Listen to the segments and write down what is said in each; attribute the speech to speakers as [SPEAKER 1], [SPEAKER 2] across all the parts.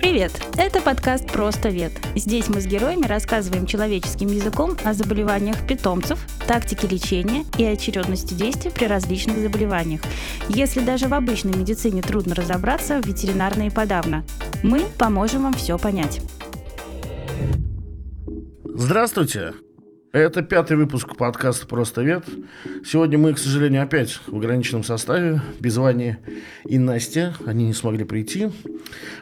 [SPEAKER 1] Привет! Это подкаст «Просто вет». Здесь мы с героями рассказываем человеческим языком о заболеваниях питомцев, тактике лечения и очередности действий при различных заболеваниях. Если даже в обычной медицине трудно разобраться, в ветеринарной подавно. Мы поможем вам все понять.
[SPEAKER 2] Здравствуйте! Это пятый выпуск подкаста «Просто вет». Сегодня мы, к сожалению, опять в ограниченном составе, без Вани и Настя. Они не смогли прийти.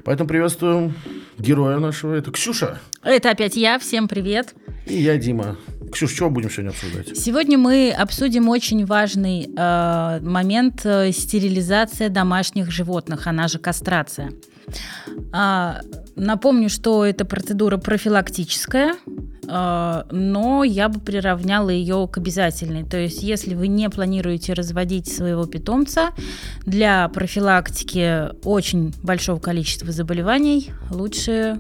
[SPEAKER 2] Поэтому приветствуем героя нашего. Это Ксюша.
[SPEAKER 1] Это опять я. Всем привет.
[SPEAKER 2] И я, Дима. Ксюш, что будем сегодня обсуждать?
[SPEAKER 1] Сегодня мы обсудим очень важный э, момент э, стерилизация домашних животных, она же кастрация. А, напомню, что это процедура профилактическая, а, но я бы приравняла ее к обязательной. То есть, если вы не планируете разводить своего питомца для профилактики очень большого количества заболеваний, лучше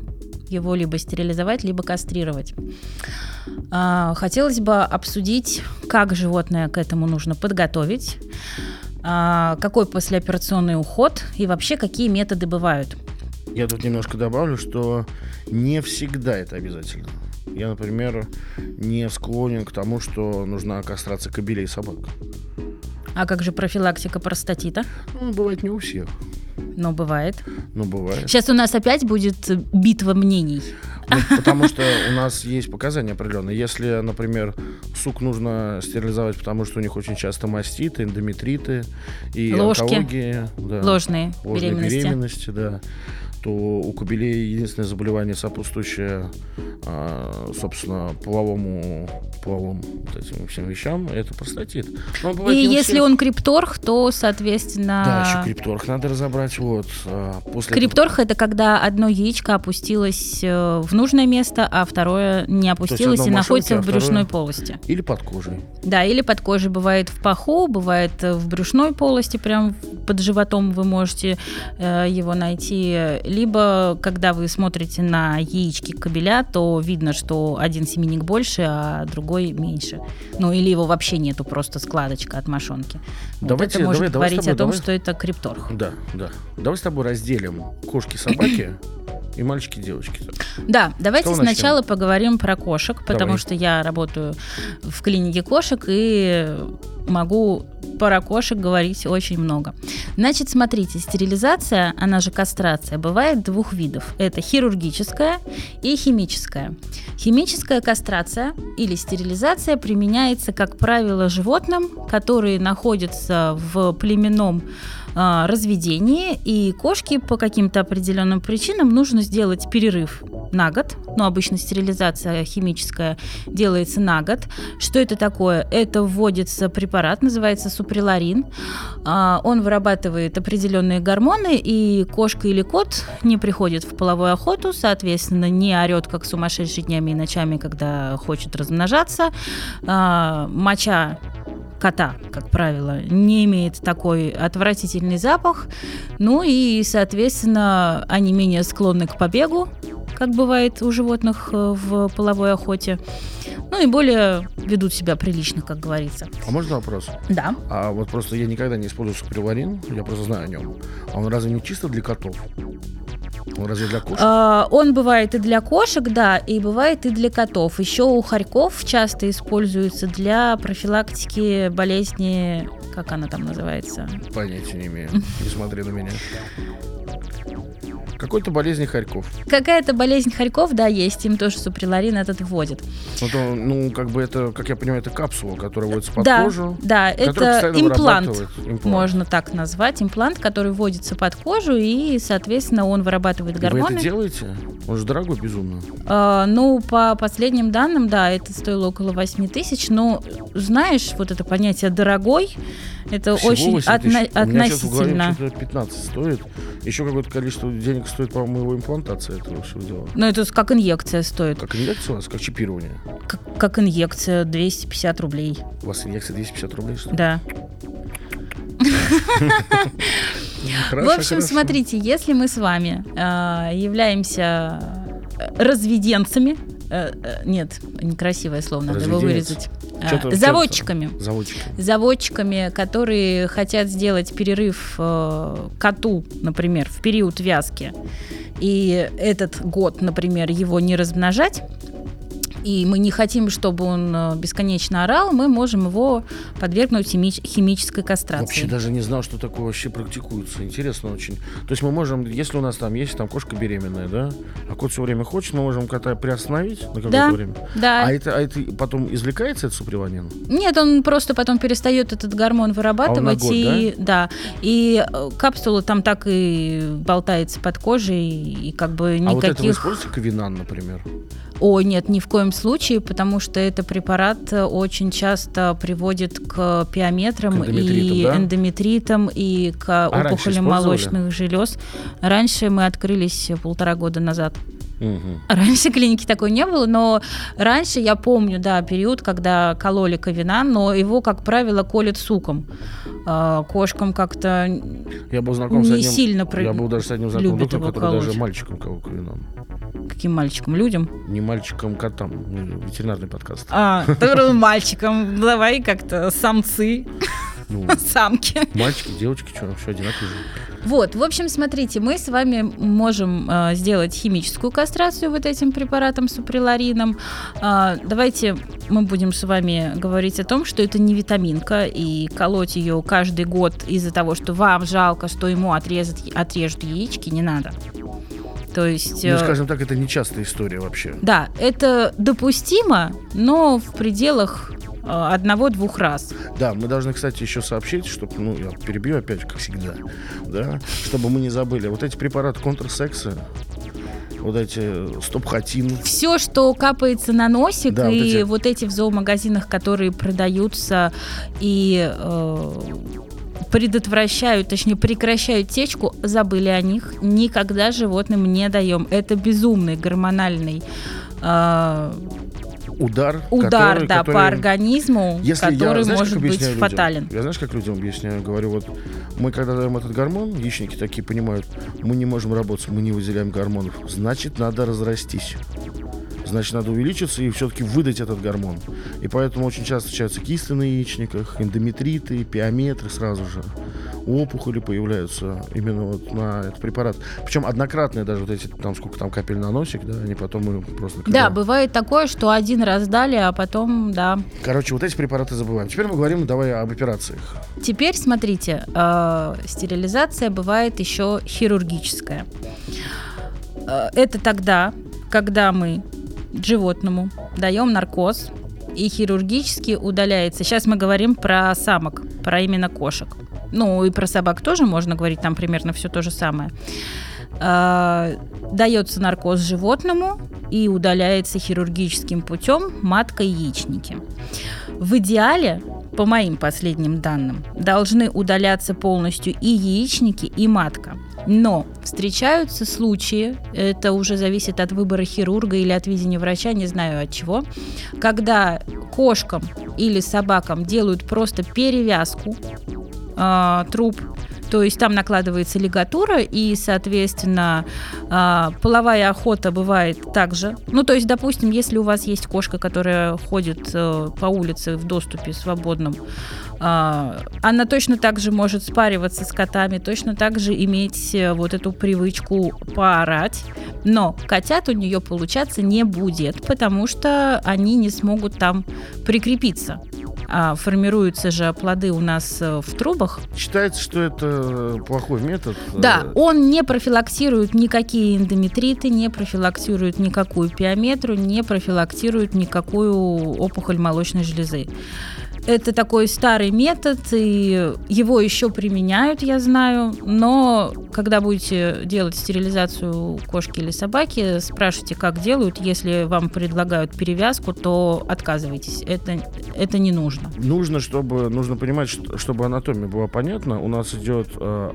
[SPEAKER 1] его либо стерилизовать, либо кастрировать. А, хотелось бы обсудить, как животное к этому нужно подготовить, какой послеоперационный уход и вообще какие методы бывают.
[SPEAKER 2] Я тут немножко добавлю, что не всегда это обязательно. Я, например, не склонен к тому, что нужна кастрация кобелей и собак.
[SPEAKER 1] А как же профилактика простатита?
[SPEAKER 2] Ну, бывает не у всех.
[SPEAKER 1] Но бывает.
[SPEAKER 2] Ну, бывает.
[SPEAKER 1] Сейчас у нас опять будет битва мнений.
[SPEAKER 2] Ну, потому что у нас есть показания определенные. Если, например, сук нужно стерилизовать, потому что у них очень часто маститы, эндометриты и
[SPEAKER 1] Ложки.
[SPEAKER 2] онкология. Да,
[SPEAKER 1] Ложные,
[SPEAKER 2] ложные
[SPEAKER 1] беременности.
[SPEAKER 2] беременности, да то у кобелей единственное заболевание, сопутствующее, а, собственно, половому, половым вот этим всем вещам, это простатит. Но
[SPEAKER 1] И
[SPEAKER 2] не
[SPEAKER 1] если
[SPEAKER 2] всех.
[SPEAKER 1] он крипторх, то, соответственно...
[SPEAKER 2] Да, еще крипторх надо разобрать. Вот, а, после
[SPEAKER 1] Крипторх это когда одно яичко опустилось э, в нужное место, а второе не опустилось и находится
[SPEAKER 2] машинке,
[SPEAKER 1] в
[SPEAKER 2] а
[SPEAKER 1] брюшной
[SPEAKER 2] второе-
[SPEAKER 1] полости.
[SPEAKER 2] Или под кожей.
[SPEAKER 1] Да, или под кожей бывает в паху, бывает в брюшной полости, прям под животом вы можете э, его найти. Либо, когда вы смотрите на яички кобеля, то видно, что один семенник больше, а другой меньше. Ну, или его вообще нету, просто складочка от мошонки. Вот
[SPEAKER 2] Давайте-
[SPEAKER 1] это может
[SPEAKER 2] давай- давай
[SPEAKER 1] говорить
[SPEAKER 2] тобой,
[SPEAKER 1] о том,
[SPEAKER 2] давай.
[SPEAKER 1] что это крипторх.
[SPEAKER 2] Да, да. Давай с тобой разделим кошки-собаки и мальчики-девочки.
[SPEAKER 1] Да, давайте
[SPEAKER 2] начнем?
[SPEAKER 1] сначала поговорим про кошек, потому
[SPEAKER 2] Давай.
[SPEAKER 1] что я работаю в клинике кошек и могу про кошек говорить очень много. Значит, смотрите, стерилизация, она же кастрация, бывает двух видов. Это хирургическая и химическая. Химическая кастрация или стерилизация применяется, как правило, животным, которые находятся в племенном а, разведении, и кошке по каким-то определенным причинам нужно сделать перерыв на год. Ну, обычно стерилизация химическая делается на год. Что это такое? Это вводится препарат, называется суприларин. А, Он вырабатывает определенные гормоны, и кошка или кот не приходит в половую охоту, соответственно, не орет как сумасшедший днями и ночами, когда хочет размножаться. А, Моча кота, как правило, не имеет такой отвратительный запах. Ну и, соответственно, они менее склонны к побегу, как бывает у животных э, в половой охоте. Ну и более ведут себя прилично, как говорится.
[SPEAKER 2] А можно вопрос?
[SPEAKER 1] Да.
[SPEAKER 2] А вот просто я никогда не использую суприварин, я просто знаю о нем. А он разве не чисто для котов? Он разве для кошек?
[SPEAKER 1] А, Он бывает и для кошек, да, и бывает и для котов. Еще у хорьков часто используется для профилактики болезни, как она там называется?
[SPEAKER 2] Понятия не имею. Не смотри на меня. Какой-то болезни хорьков.
[SPEAKER 1] Какая-то болезнь хорьков, да, есть, им тоже суприларин этот вводит.
[SPEAKER 2] Ну, то, ну, как бы это, как я понимаю, это капсула, которая вводится под
[SPEAKER 1] да,
[SPEAKER 2] кожу.
[SPEAKER 1] да, это имплант,
[SPEAKER 2] имплант.
[SPEAKER 1] можно так назвать, имплант, который вводится под кожу и, соответственно, он вырабатывает
[SPEAKER 2] И Вы
[SPEAKER 1] гормоны.
[SPEAKER 2] это делаете? Он же дорогой безумно.
[SPEAKER 1] А, ну, по последним данным, да, это стоило около 8 тысяч, но знаешь, вот это понятие дорогой, это
[SPEAKER 2] Всего
[SPEAKER 1] очень
[SPEAKER 2] 8
[SPEAKER 1] отно-
[SPEAKER 2] тысяч. У меня сейчас в голове
[SPEAKER 1] относительно.
[SPEAKER 2] что-то 15 стоит. Еще какое-то количество денег стоит, по-моему, его имплантация этого всего дела.
[SPEAKER 1] Ну, это как инъекция стоит.
[SPEAKER 2] Как инъекция у нас, как чипирование.
[SPEAKER 1] Как, как инъекция 250 рублей.
[SPEAKER 2] У вас инъекция 250 рублей стоит?
[SPEAKER 1] Да.
[SPEAKER 2] Хорошо,
[SPEAKER 1] в общем,
[SPEAKER 2] хорошо.
[SPEAKER 1] смотрите, если мы с вами э, являемся э, разведенцами, э, э, нет, некрасивое слово, надо его вырезать. А, заводчиками.
[SPEAKER 2] Заводчики.
[SPEAKER 1] Заводчиками, которые хотят сделать перерыв э, коту, например, в период вязки, и этот год, например, его не размножать, и мы не хотим, чтобы он э, бесконечно орал, мы можем его подвергнуть хими- химической кастрации.
[SPEAKER 2] Вообще даже не знал, что такое вообще практикуется. Интересно очень. То есть мы можем, если у нас там есть там кошка беременная, да, а кот все время хочет, мы можем кота приостановить на какое-то
[SPEAKER 1] Да.
[SPEAKER 2] время.
[SPEAKER 1] Да.
[SPEAKER 2] А это, а это потом извлекается, это суприванин?
[SPEAKER 1] Нет, он просто потом перестает этот гормон вырабатывать.
[SPEAKER 2] год,
[SPEAKER 1] и, да? и э, капсула там так и болтается под кожей, и как бы
[SPEAKER 2] А вот это вы
[SPEAKER 1] никаких...
[SPEAKER 2] используете ковинан, например?
[SPEAKER 1] О, нет, ни в коем случае, потому что это препарат э, очень часто приводит к пиометрам
[SPEAKER 2] К эндометритам,
[SPEAKER 1] и
[SPEAKER 2] да? А
[SPEAKER 1] эндометритам и к
[SPEAKER 2] раньше
[SPEAKER 1] опухолям молочных желез. Раньше мы открылись полтора года назад.
[SPEAKER 2] Мгм.
[SPEAKER 1] Раньше клиники такой не было, но раньше я помню, да, период, когда кололи ковинан, но его, как правило, колят суком. А, Кошкам как-то
[SPEAKER 2] Я был знаком с
[SPEAKER 1] Не
[SPEAKER 2] одним...
[SPEAKER 1] сильно про-
[SPEAKER 2] Я был даже с одним знакомым доктором, который
[SPEAKER 1] колоть.
[SPEAKER 2] даже мальчиком колол ковинан.
[SPEAKER 1] каким мальчикам, людям.
[SPEAKER 2] Не мальчиком, котам. Ветеринарный подкаст.
[SPEAKER 1] А, тоже мальчикам. Давай как-то самцы,
[SPEAKER 2] Ну,
[SPEAKER 1] самки.
[SPEAKER 2] мальчики, девочки, что, все одинаковые же.
[SPEAKER 1] Вот, в общем, смотрите, мы с вами можем э, сделать химическую кастрацию вот этим препаратом суприларином. А, давайте мы будем с вами говорить о том, что это не витаминка, и колоть ее каждый год из-за того, что вам жалко, что ему отрезать, отрежут яички, не надо. То есть...
[SPEAKER 2] Ну,
[SPEAKER 1] э,
[SPEAKER 2] скажем так, это нечастая история вообще.
[SPEAKER 1] Да, это допустимо, но в пределах э, одного-двух раз.
[SPEAKER 2] Да, мы должны, кстати, еще сообщить, чтобы, ну, я перебью опять, как всегда, да, чтобы мы не забыли. Вот эти препараты контрсекса, вот эти стопхатин,
[SPEAKER 1] Все, что капается на носик,
[SPEAKER 2] Да, вот
[SPEAKER 1] и
[SPEAKER 2] эти-
[SPEAKER 1] вот эти в зоомагазинах, которые продаются и э, предотвращают, точнее прекращают течку, забыли о них. Никогда животным не даем. Это безумный гормональный э,
[SPEAKER 2] удар,
[SPEAKER 1] удар,
[SPEAKER 2] который-
[SPEAKER 1] да,
[SPEAKER 2] который-
[SPEAKER 1] по организму,
[SPEAKER 2] Если
[SPEAKER 1] который
[SPEAKER 2] я, знаешь,
[SPEAKER 1] может быть
[SPEAKER 2] людям?
[SPEAKER 1] фатален.
[SPEAKER 2] Я знаешь, как людям объясняю? Говорю, вот мы когда даем этот гормон, яичники такие понимают, мы не можем работать, мы не выделяем гормонов. Значит, надо разрастись. Значит, надо увеличиться и все-таки выдать этот гормон. И поэтому очень часто встречаются кисты на яичниках, эндометриты, пиометры сразу же. Опухоли появляются именно вот на этот препарат. Причем однократные даже вот эти, там сколько там капель на носик, да, они потом и просто...
[SPEAKER 1] Да,
[SPEAKER 2] когда-
[SPEAKER 1] бывает такое, что один раз дали, а потом, да.
[SPEAKER 2] Короче, вот эти препараты забываем. Теперь мы говорим, давай об операциях.
[SPEAKER 1] Теперь смотрите, э, стерилизация бывает еще хирургическая. Э, это тогда, когда мы животному даем наркоз и хирургически удаляется. Сейчас мы говорим про самок, про именно кошек. Ну и про собак тоже можно говорить, там примерно все то же самое. Э, Дается наркоз животному и удаляется хирургическим путем матка яичники. В идеале, по моим последним данным, должны удаляться полностью и яичники, и матка. Но встречаются случаи, это уже зависит от выбора хирурга или от видения врача, не знаю от чего, когда кошкам или собакам делают просто перевязку а, труб, то есть там накладывается лигатура, и, соответственно, а, половая охота бывает также. Ну, то есть, допустим, если у вас есть кошка, которая ходит э, по улице в доступе свободном, а, она точно так же может спариваться с котами, точно так же иметь э, вот эту привычку поорать, но котят у нее получаться не будет, потому что они не смогут там прикрепиться. А формируются же плоды у нас э, в трубах,
[SPEAKER 2] Считается, что это плохой метод.
[SPEAKER 1] да,
[SPEAKER 2] Э,
[SPEAKER 1] он не профилактирует никакие эндометриты, не профилактирует никакую пиометру, не профилактирует никакую опухоль молочной железы. Это такой старый метод, и его еще применяют, я знаю. Но когда будете делать стерилизацию кошки или собаки, спрашивайте, как делают. Если вам предлагают перевязку, то отказывайтесь. Это, это не нужно.
[SPEAKER 2] Нужно, чтобы нужно понимать, что- чтобы анатомия была понятна. У нас идет э,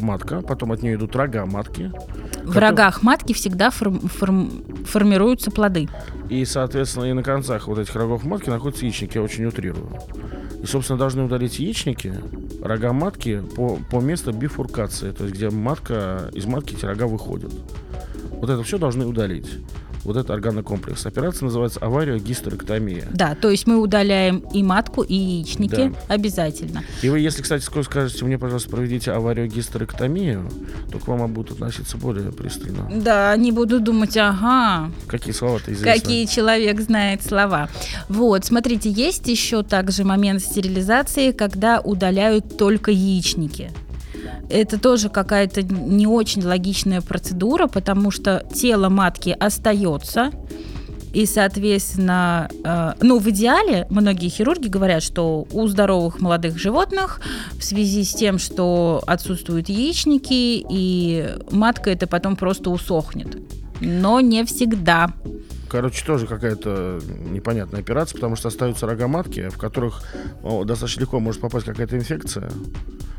[SPEAKER 2] матка, потом от нее идут рога матки.
[SPEAKER 1] В рогах матки всегда форм- форм- формируются плоды.
[SPEAKER 2] И, соответственно, и на концах вот этих рогов матки находятся яичники, я очень утрирую. И, собственно, должны удалить яичники, рога матки по, по месту бифуркации, то есть где матка, из матки эти рога выходят. Вот это все должны удалить. Вот этот органный комплекс. Операция называется авариогистерэктомия.
[SPEAKER 1] Да, то есть мы удаляем и матку, и яичники да. обязательно.
[SPEAKER 2] И вы, если, кстати, скажете мне, пожалуйста, проведите авариогистерэктомию, то к вам будут относиться более пристально.
[SPEAKER 1] Да, они будут думать, ага.
[SPEAKER 2] Какие слова-то известны.
[SPEAKER 1] Какие человек знает слова. Вот, смотрите, есть еще также момент стерилизации, когда удаляют только яичники это тоже какая-то не очень логичная процедура, потому что тело матки остается, и, соответственно, э, ну, в идеале многие хирурги говорят, что у здоровых молодых животных в связи с тем, что отсутствуют яичники, и матка это потом просто усохнет. Но не всегда.
[SPEAKER 2] Короче, тоже какая-то непонятная операция, потому что остаются рога матки, в которых о, достаточно легко может попасть какая-то инфекция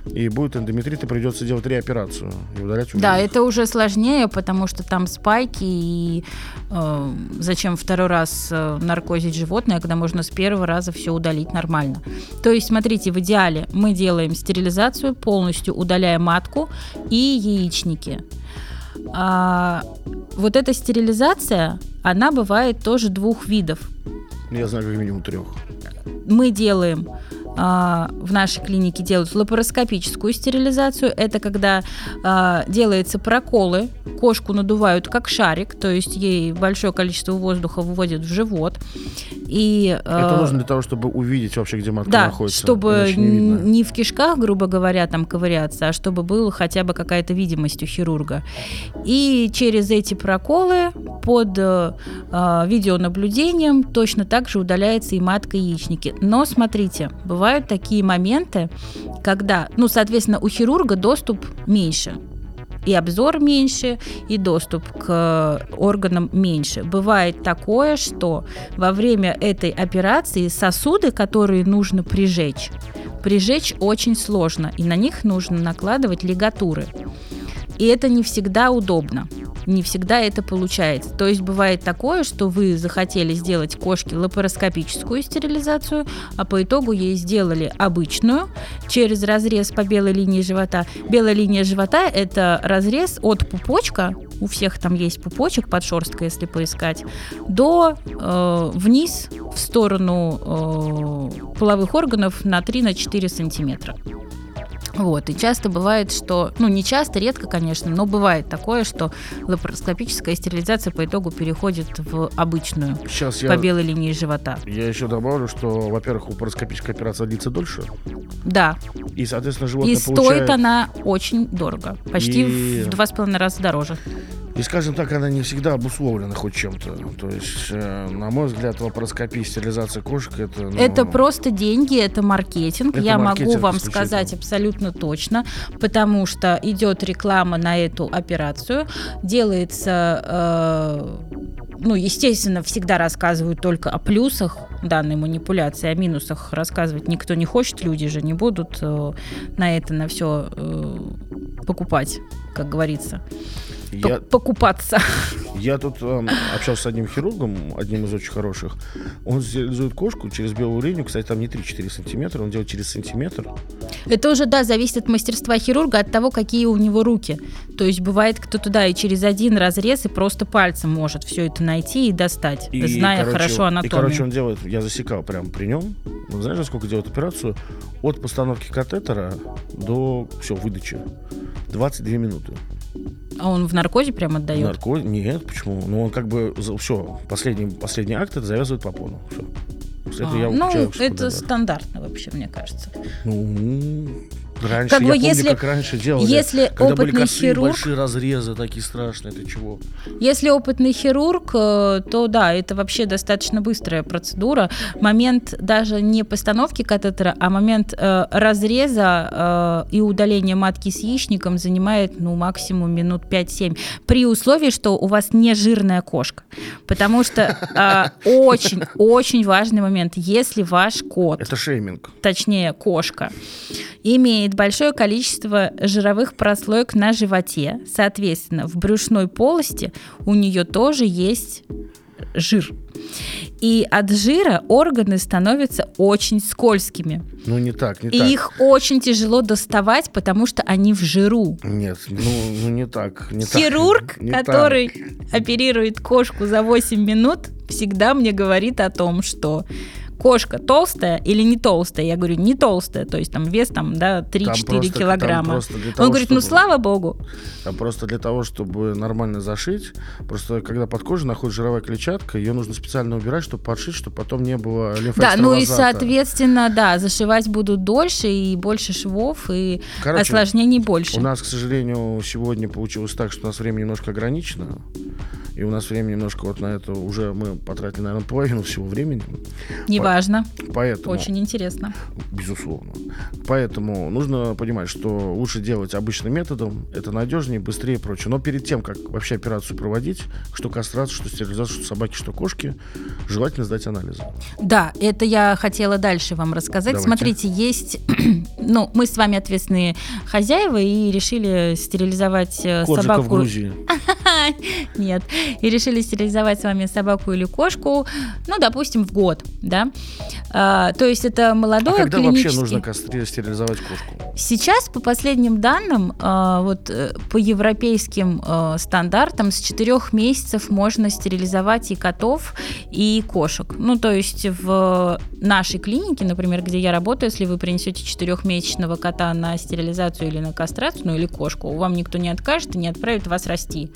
[SPEAKER 2] и будет эндометрит, и придется делать реоперацию и удалять
[SPEAKER 1] уже. Да, это уже сложнее, потому что там спайки, и э, зачем второй раз э, наркозить животное, когда можно с первого раза все удалить нормально. То есть, смотрите, в идеале мы делаем стерилизацию, полностью удаляя матку и яичники. А, вот эта стерилизация, она бывает тоже двух видов.
[SPEAKER 2] Я знаю как минимум трех.
[SPEAKER 1] Мы делаем а, в нашей клинике делают лапароскопическую стерилизацию. Это когда а, делаются проколы, кошку надувают как шарик, то есть ей большое количество воздуха выводят в живот. И,
[SPEAKER 2] а, Это нужно для того, чтобы увидеть вообще, где матка
[SPEAKER 1] да,
[SPEAKER 2] находится.
[SPEAKER 1] чтобы не, не в кишках, грубо говоря, там ковыряться, а чтобы была хотя бы какая-то видимость у хирурга. И через эти проколы под э, видеонаблюдением точно так же удаляется и матка, яичники. Но смотрите, бывают такие моменты, когда, ну, соответственно, у хирурга доступ меньше и обзор меньше, и доступ к органам меньше. Бывает такое, что во время этой операции сосуды, которые нужно прижечь, прижечь очень сложно, и на них нужно накладывать лигатуры. И это не всегда удобно не всегда это получается. То есть бывает такое, что вы захотели сделать кошке лапароскопическую стерилизацию, а по итогу ей сделали обычную через разрез по белой линии живота. Белая линия живота – это разрез от пупочка, у всех там есть пупочек под шерсткой, если поискать, до э, вниз в сторону э, половых органов на 3-4 сантиметра. Вот, и часто бывает, что, ну не часто, редко, конечно, но бывает такое, что лапароскопическая стерилизация по итогу переходит в обычную Сейчас по я, белой линии живота.
[SPEAKER 2] Я еще добавлю, что, во-первых, лапароскопическая операция длится дольше.
[SPEAKER 1] Да.
[SPEAKER 2] И, соответственно, животное
[SPEAKER 1] И получает... стоит она очень дорого, почти и... в два с половиной раза дороже.
[SPEAKER 2] И, скажем так, она не всегда обусловлена хоть чем-то. То есть, э, на мой взгляд, лапароскопия, стерилизация кошек это... Ну,
[SPEAKER 1] это просто деньги, это маркетинг. Это Я маркетинг могу вам сказать абсолютно точно, потому что идет реклама на эту операцию, делается... Э, ну, естественно, всегда рассказывают только о плюсах данной манипуляции, о минусах рассказывать никто не хочет, люди же не будут э, на это, на все э, покупать, как говорится я, покупаться.
[SPEAKER 2] Я тут э, общался с одним хирургом, одним из очень хороших. Он стерилизует кошку через белую линию. Кстати, там не 3-4 сантиметра, он делает через сантиметр.
[SPEAKER 1] Это уже, да, зависит от мастерства хирурга, от того, какие у него руки. То есть бывает, кто туда и через один разрез и просто пальцем может все это найти и достать, и, зная короче, хорошо анатомию. И,
[SPEAKER 2] короче, он делает, я засекал прямо при нем. Ну, знаешь, сколько делает операцию? От постановки катетера до все, выдачи. 22 минуты.
[SPEAKER 1] А он в наркозе прям отдает?
[SPEAKER 2] Наркоз? Нет, почему? Ну, он как бы, все, последний, последний акт это завязывает попону. Все.
[SPEAKER 1] А, я ну, это стандартно вообще, мне кажется.
[SPEAKER 2] Ну, Раньше, как бы, помню, если, как раньше делали.
[SPEAKER 1] Если когда опытный были косые, хирург,
[SPEAKER 2] большие разрезы такие страшные, это чего?
[SPEAKER 1] Если опытный хирург, э, то да, это вообще достаточно быстрая процедура. Момент даже не постановки катетера, а момент э, разреза э, и удаления матки с яичником занимает ну максимум минут 5-7 при условии, что у вас не жирная кошка, потому что э, очень очень важный момент, если ваш кот,
[SPEAKER 2] это шейминг,
[SPEAKER 1] точнее кошка имеет большое количество жировых прослоек на животе. Соответственно, в брюшной полости у нее тоже есть жир. И от жира органы становятся очень скользкими.
[SPEAKER 2] Ну, не так, не
[SPEAKER 1] и
[SPEAKER 2] так.
[SPEAKER 1] их очень тяжело доставать, потому что они в жиру.
[SPEAKER 2] Нет, ну, ну не так. Не
[SPEAKER 1] Хирург,
[SPEAKER 2] так, не
[SPEAKER 1] который
[SPEAKER 2] так.
[SPEAKER 1] оперирует кошку за 8 минут, всегда мне говорит о том, что кошка толстая или не толстая? Я говорю, не толстая, то есть там вес там, да, 3-4
[SPEAKER 2] Там просто- там
[SPEAKER 1] килограмма.
[SPEAKER 2] для
[SPEAKER 1] Он
[SPEAKER 2] того,
[SPEAKER 1] говорит, ну
[SPEAKER 2] чтобы-
[SPEAKER 1] слава богу.
[SPEAKER 2] Просто для того, чтобы нормально зашить, просто когда под кожей находится жировая клетчатка, ее нужно специально убирать, чтобы подшить, чтобы потом не было
[SPEAKER 1] Да, ну и соответственно, да, зашивать будут дольше и больше швов, и
[SPEAKER 2] Короче,
[SPEAKER 1] осложнений больше.
[SPEAKER 2] У нас, к сожалению, сегодня получилось так, что у нас время немножко ограничено. И у нас время немножко вот на это уже мы потратили, наверное, половину всего времени.
[SPEAKER 1] Неважно,
[SPEAKER 2] Поэтому,
[SPEAKER 1] очень интересно.
[SPEAKER 2] безусловно. Поэтому нужно понимать, что лучше делать обычным методом. Это надежнее, быстрее и прочее. Но перед тем, как вообще операцию проводить, что кастрацию, что стерилизацию, что собаки, что кошки, желательно сдать анализы.
[SPEAKER 1] Да, это я хотела дальше вам рассказать.
[SPEAKER 2] Давайте.
[SPEAKER 1] Смотрите, есть, ну, мы с вами ответственные хозяева и решили стерилизовать э,
[SPEAKER 2] Коджика в
[SPEAKER 1] собаку.
[SPEAKER 2] Грузии.
[SPEAKER 1] Нет, и решили стерилизовать с вами собаку или кошку, ну, допустим, в год, да. А, то есть это
[SPEAKER 2] А
[SPEAKER 1] молодое
[SPEAKER 2] когда вообще нужно стерилизовать кошку?
[SPEAKER 1] Сейчас, по последним данным, а, вот э, по европейским э, стандартам, с 4 месяцев можно стерилизовать и котов, и кошек. Ну, то есть в нашей клинике, например, где я работаю, если вы принесете 4-месячного кота на стерилизацию или на кастрацию, ну или кошку, вам никто не откажет и не отправит вас расти.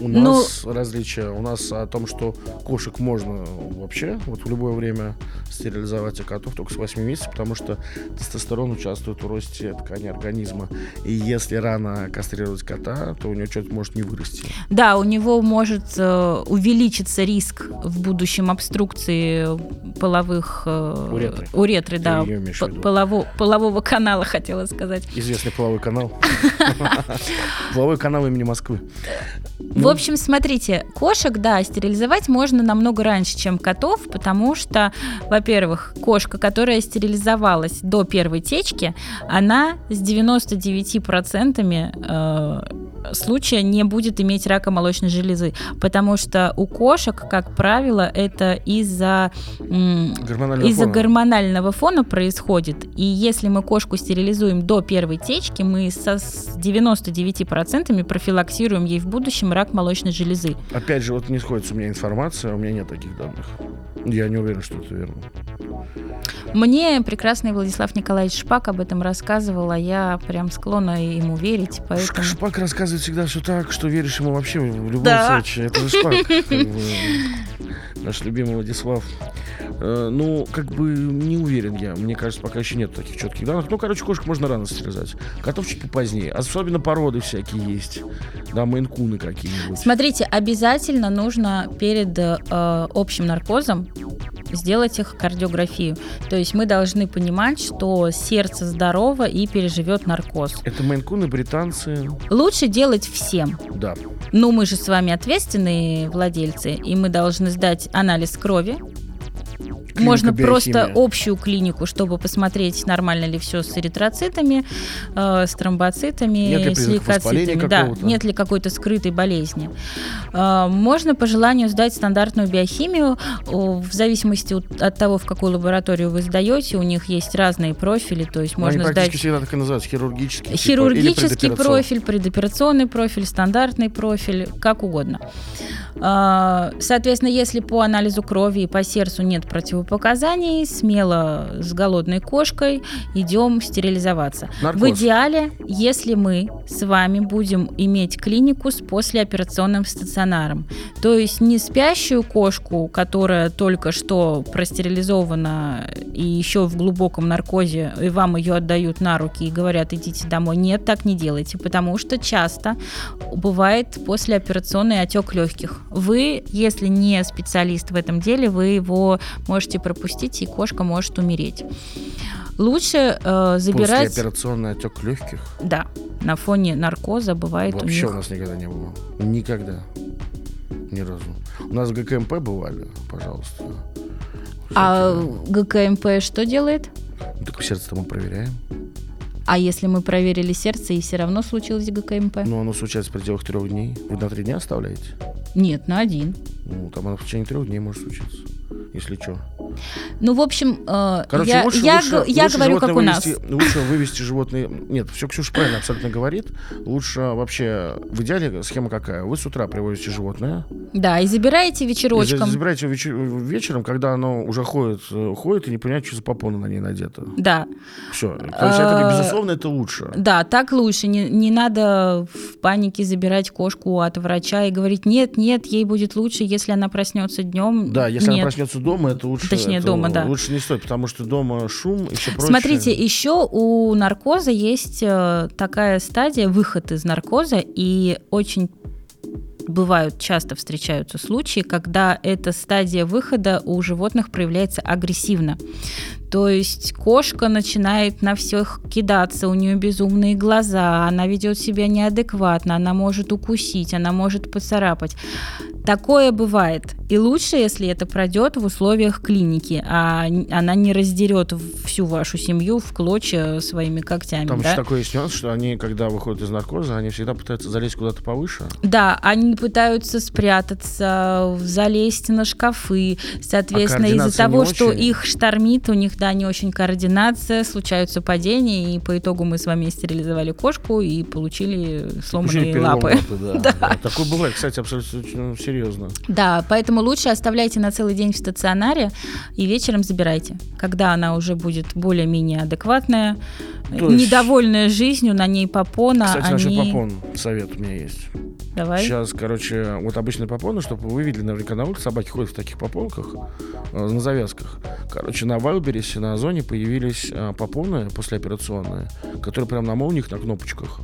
[SPEAKER 2] У
[SPEAKER 1] Ну-
[SPEAKER 2] нас различия. У нас о том, что кошек можно вообще вот в любое время стерилизовать, а котов только с 8 месяцев, потому что тестостерон участвует в росте ткани организма. И если рано кастрировать кота, то у него что-то может не вырасти.
[SPEAKER 1] Да, у него может э, увеличиться риск в будущем обструкции половых... э,
[SPEAKER 2] Уретры.
[SPEAKER 1] уретры, да. п-
[SPEAKER 2] виду?
[SPEAKER 1] полово- полового канала, хотела сказать.
[SPEAKER 2] Известный половой канал. Половой канал имени Москвы.
[SPEAKER 1] В
[SPEAKER 2] Ну.
[SPEAKER 1] общем, смотрите, кошек, да, стерилизовать можно намного раньше, чем котов, потому что, во-первых, кошка, которая стерилизовалась до первой течки, она с 99% э, случая не будет иметь рака молочной железы, потому что у кошек, как правило, это из-за
[SPEAKER 2] Гормонального
[SPEAKER 1] из-за
[SPEAKER 2] фона.
[SPEAKER 1] гормонального фона происходит. И если мы кошку стерилизуем до первой течки, мы со с 99% профилаксируем ей в будущем рак молочной железы.
[SPEAKER 2] Опять же, вот не сходится у меня информация, у меня нет таких данных. Я не уверен, что это верно.
[SPEAKER 1] Мне прекрасный Владислав Николаевич Шпак об этом рассказывал, а я прям склонна ему верить, поэтому...
[SPEAKER 2] Шпак рассказывает всегда все так, что веришь ему вообще в любом
[SPEAKER 1] Да.
[SPEAKER 2] случае. Это же бы, Наш любимый Владислав. Э, Ну, как бы не уверен я. Мне кажется, пока еще нет таких четких данных. Ну, короче, кошек можно рано стерилизовать. Котов чуть попозднее. Особенно породы всякие есть. Да, мейнкуны какие-нибудь.
[SPEAKER 1] Смотрите, обязательно нужно перед э, общим наркозом сделать их кардиографию. То есть мы должны понимать, что сердце здорово и переживет наркоз.
[SPEAKER 2] Это мейнкуны, британцы.
[SPEAKER 1] Лучше делать всем.
[SPEAKER 2] Да.
[SPEAKER 1] Ну, мы же с вами ответственные владельцы, и мы должны сдать анализ крови. Можно просто общую клинику, чтобы посмотреть, нормально ли все с эритроцитами, э, с тромбоцитами,
[SPEAKER 2] Нет
[SPEAKER 1] с лейкоцитами. Да, нет ли какой-то скрытой болезни. Э, можно по желанию сдать стандартную биохимию, в зависимости от, того, в какую лабораторию вы сдаете. У них есть разные профили, то есть
[SPEAKER 2] Они
[SPEAKER 1] можно
[SPEAKER 2] практически
[SPEAKER 1] сдать
[SPEAKER 2] всегда так и называются. Хирургический. типа,
[SPEAKER 1] Хирургический
[SPEAKER 2] предоперационный.
[SPEAKER 1] профиль, предоперационный профиль, стандартный профиль, как угодно. А, Соответственно, если по анализу крови и по сердцу нет противопоказаний, смело с голодной кошкой идем стерилизоваться.
[SPEAKER 2] Наркоз.
[SPEAKER 1] В идеале, если мы с вами будем иметь клинику с послеоперационным стационаром, то есть не спящую кошку, которая только что простерилизована и еще в глубоком наркозе, и вам ее отдают на руки и говорят, идите домой. Нет, так не делайте, потому что часто бывает послеоперационный отек легких. Вы, если не специалист в этом деле, вы его можете пропустить, и кошка может умереть. Лучше э, забирать...
[SPEAKER 2] Послеоперационный отек легких.
[SPEAKER 1] Да, на фоне наркоза бывает
[SPEAKER 2] Вообще
[SPEAKER 1] у
[SPEAKER 2] у
[SPEAKER 1] них...
[SPEAKER 2] нас никогда не было. Никогда. Ни разу. У нас ГКМП бывали, пожалуйста.
[SPEAKER 1] А
[SPEAKER 2] Всякие.
[SPEAKER 1] ГКМП что делает?
[SPEAKER 2] Ну, Так сердце-то мы проверяем.
[SPEAKER 1] А если мы проверили сердце и все равно случилось ГКМП?
[SPEAKER 2] Ну, оно случается в пределах трех дней. Вы на три дня оставляете?
[SPEAKER 1] Нет, на один.
[SPEAKER 2] Ну, там оно в течение трех дней может случиться если что.
[SPEAKER 1] Ну, в общем, э,
[SPEAKER 2] Короче,
[SPEAKER 1] я,
[SPEAKER 2] лучше,
[SPEAKER 1] я,
[SPEAKER 2] лучше,
[SPEAKER 1] я
[SPEAKER 2] лучше
[SPEAKER 1] говорю, как у нас.
[SPEAKER 2] Вывести, лучше вывести животные... Нет, все Ксюша правильно абсолютно говорит. Лучше вообще, в идеале схема какая? Вы с утра привозите животное.
[SPEAKER 1] Да, и забираете вечерочком.
[SPEAKER 2] И забираете вечер, вечером, когда оно уже ходит, э, ходит и не понимает, что за попона на ней надето.
[SPEAKER 1] Да.
[SPEAKER 2] Все. То есть это, э, безусловно, это лучше.
[SPEAKER 1] Да, так лучше. Не, не надо в панике забирать кошку от врача и говорить, нет, нет, ей будет лучше, если она проснется днем.
[SPEAKER 2] Да, если
[SPEAKER 1] нет.
[SPEAKER 2] она проснется дома, это лучше.
[SPEAKER 1] Точнее,
[SPEAKER 2] это
[SPEAKER 1] дома, да.
[SPEAKER 2] Лучше не стоит, потому что дома шум и все прочее.
[SPEAKER 1] Смотрите, еще у наркоза есть э, такая стадия, выход из наркоза, и очень бывают, часто встречаются случаи, когда эта стадия выхода у животных проявляется агрессивно. То есть кошка начинает на всех кидаться, у нее безумные глаза, она ведет себя неадекватно, она может укусить, она может поцарапать. Такое бывает. И лучше, если это пройдет в условиях клиники, а она не раздерет всю вашу семью в клочья своими когтями.
[SPEAKER 2] Там
[SPEAKER 1] да?
[SPEAKER 2] еще такой есть нюанс, что они, когда выходят из наркоза, они всегда пытаются залезть куда-то повыше.
[SPEAKER 1] Да, они пытаются спрятаться, залезть на шкафы. Соответственно, а из-за того, что очень... их штормит, у них, да, не очень координация, случаются падения, и по итогу мы с вами стерилизовали кошку и получили сломанные
[SPEAKER 2] получили
[SPEAKER 1] лапы.
[SPEAKER 2] лапы да, да. Да. Такое бывает, кстати, абсолютно серьезно серьезно.
[SPEAKER 1] Да, поэтому лучше оставляйте на целый день в стационаре и вечером забирайте. Когда она уже будет более-менее адекватная, есть... недовольная жизнью, на ней попона.
[SPEAKER 2] Кстати,
[SPEAKER 1] они...
[SPEAKER 2] насчет попон совет у меня есть.
[SPEAKER 1] Давай.
[SPEAKER 2] Сейчас, короче, вот обычные попоны, чтобы вы видели, наверняка на улице собаки ходят в таких попонках, э, на завязках. Короче, на Вайлберисе, на Озоне появились э, попоны послеоперационные, которые прям на молниях, на кнопочках.